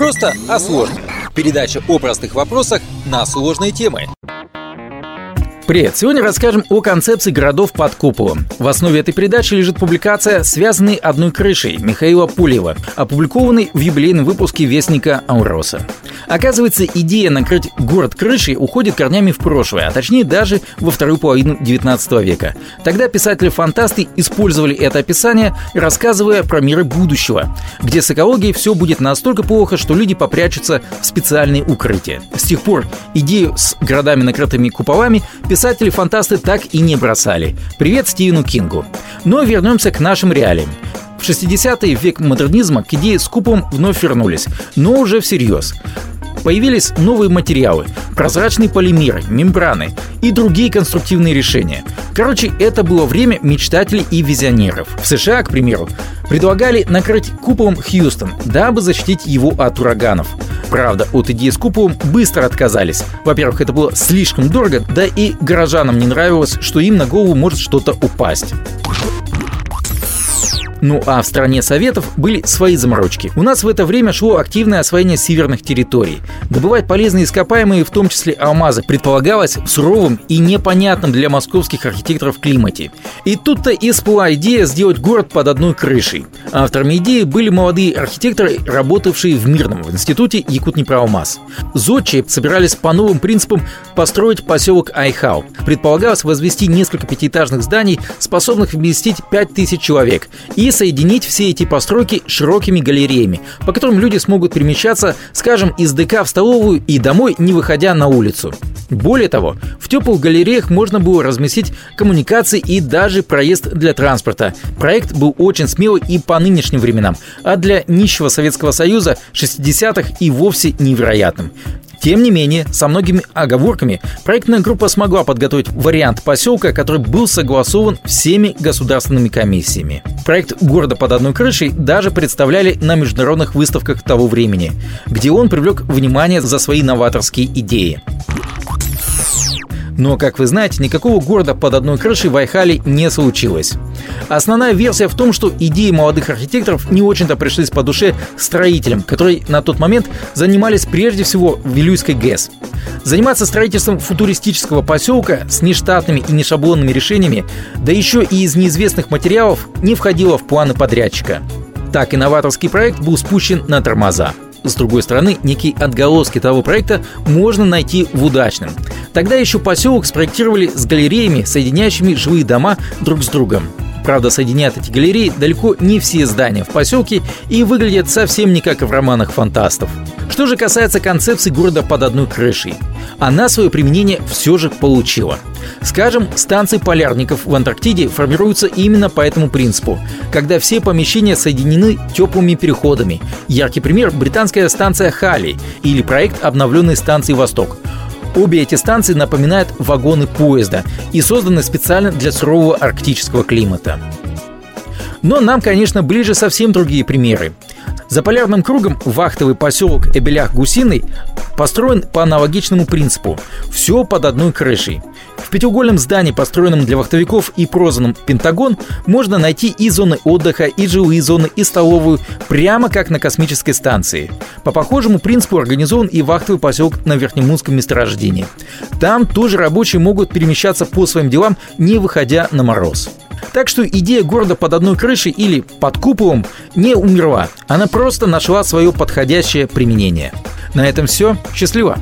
Просто о сложном. Передача о простых вопросах на сложные темы. Привет! Сегодня расскажем о концепции городов под куполом. В основе этой передачи лежит публикация «Связанные одной крышей» Михаила Пулева, опубликованной в юбилейном выпуске Вестника Ауроса. Оказывается, идея накрыть город крышей уходит корнями в прошлое, а точнее даже во вторую половину 19 века. Тогда писатели-фантасты использовали это описание, рассказывая про миры будущего, где с экологией все будет настолько плохо, что люди попрячутся в специальные укрытия. С тех пор идею с городами, накрытыми куполами, писатели-фантасты так и не бросали. Привет Стивену Кингу. Но вернемся к нашим реалиям. В 60-е век модернизма к идее с куполом вновь вернулись, но уже всерьез. Появились новые материалы, прозрачные полимеры, мембраны и другие конструктивные решения. Короче, это было время мечтателей и визионеров. В США, к примеру, предлагали накрыть куполом Хьюстон, дабы защитить его от ураганов. Правда, от идеи с куполом быстро отказались. Во-первых, это было слишком дорого, да и горожанам не нравилось, что им на голову может что-то упасть. Ну а в стране Советов были свои заморочки. У нас в это время шло активное освоение северных территорий. Добывать полезные ископаемые, в том числе алмазы, предполагалось в суровом и непонятном для московских архитекторов климате. И тут-то и всплыла идея сделать город под одной крышей. Авторами идеи были молодые архитекторы, работавшие в Мирном в институте Якутнепроалмаз. Зодчие собирались по новым принципам построить поселок Айхау. Предполагалось возвести несколько пятиэтажных зданий, способных вместить 5000 человек, и соединить все эти постройки широкими галереями, по которым люди смогут перемещаться, скажем, из ДК в столовую и домой, не выходя на улицу. Более того, в теплых галереях можно было разместить коммуникации и даже проезд для транспорта. Проект был очень смелый и по нынешним временам, а для нищего Советского Союза 60-х и вовсе невероятным. Тем не менее, со многими оговорками проектная группа смогла подготовить вариант поселка, который был согласован всеми государственными комиссиями. Проект города под одной крышей даже представляли на международных выставках того времени, где он привлек внимание за свои новаторские идеи. Но, как вы знаете, никакого города под одной крышей в Айхале не случилось. Основная версия в том, что идеи молодых архитекторов не очень-то пришлись по душе строителям, которые на тот момент занимались прежде всего Вилюйской ГЭС. Заниматься строительством футуристического поселка с нештатными и нешаблонными решениями, да еще и из неизвестных материалов, не входило в планы подрядчика. Так инноваторский проект был спущен на тормоза. С другой стороны, некие отголоски того проекта можно найти в удачном. Тогда еще поселок спроектировали с галереями, соединяющими жилые дома друг с другом. Правда, соединяют эти галереи далеко не все здания в поселке и выглядят совсем не как в романах фантастов. Что же касается концепции города под одной крышей, она свое применение все же получила. Скажем, станции полярников в Антарктиде формируются именно по этому принципу, когда все помещения соединены теплыми переходами. Яркий пример – британская станция Хали или проект обновленной станции «Восток», Обе эти станции напоминают вагоны поезда и созданы специально для сурового арктического климата. Но нам, конечно, ближе совсем другие примеры. За полярным кругом вахтовый поселок Эбелях-Гусиный построен по аналогичному принципу. Все под одной крышей. В пятиугольном здании, построенном для вахтовиков и прозванном «Пентагон», можно найти и зоны отдыха, и жилые зоны, и столовую, прямо как на космической станции. По похожему принципу организован и вахтовый поселок на Верхнемунском месторождении. Там тоже рабочие могут перемещаться по своим делам, не выходя на мороз. Так что идея города под одной крышей или под куполом не умерла. Она просто нашла свое подходящее применение. На этом все. Счастливо!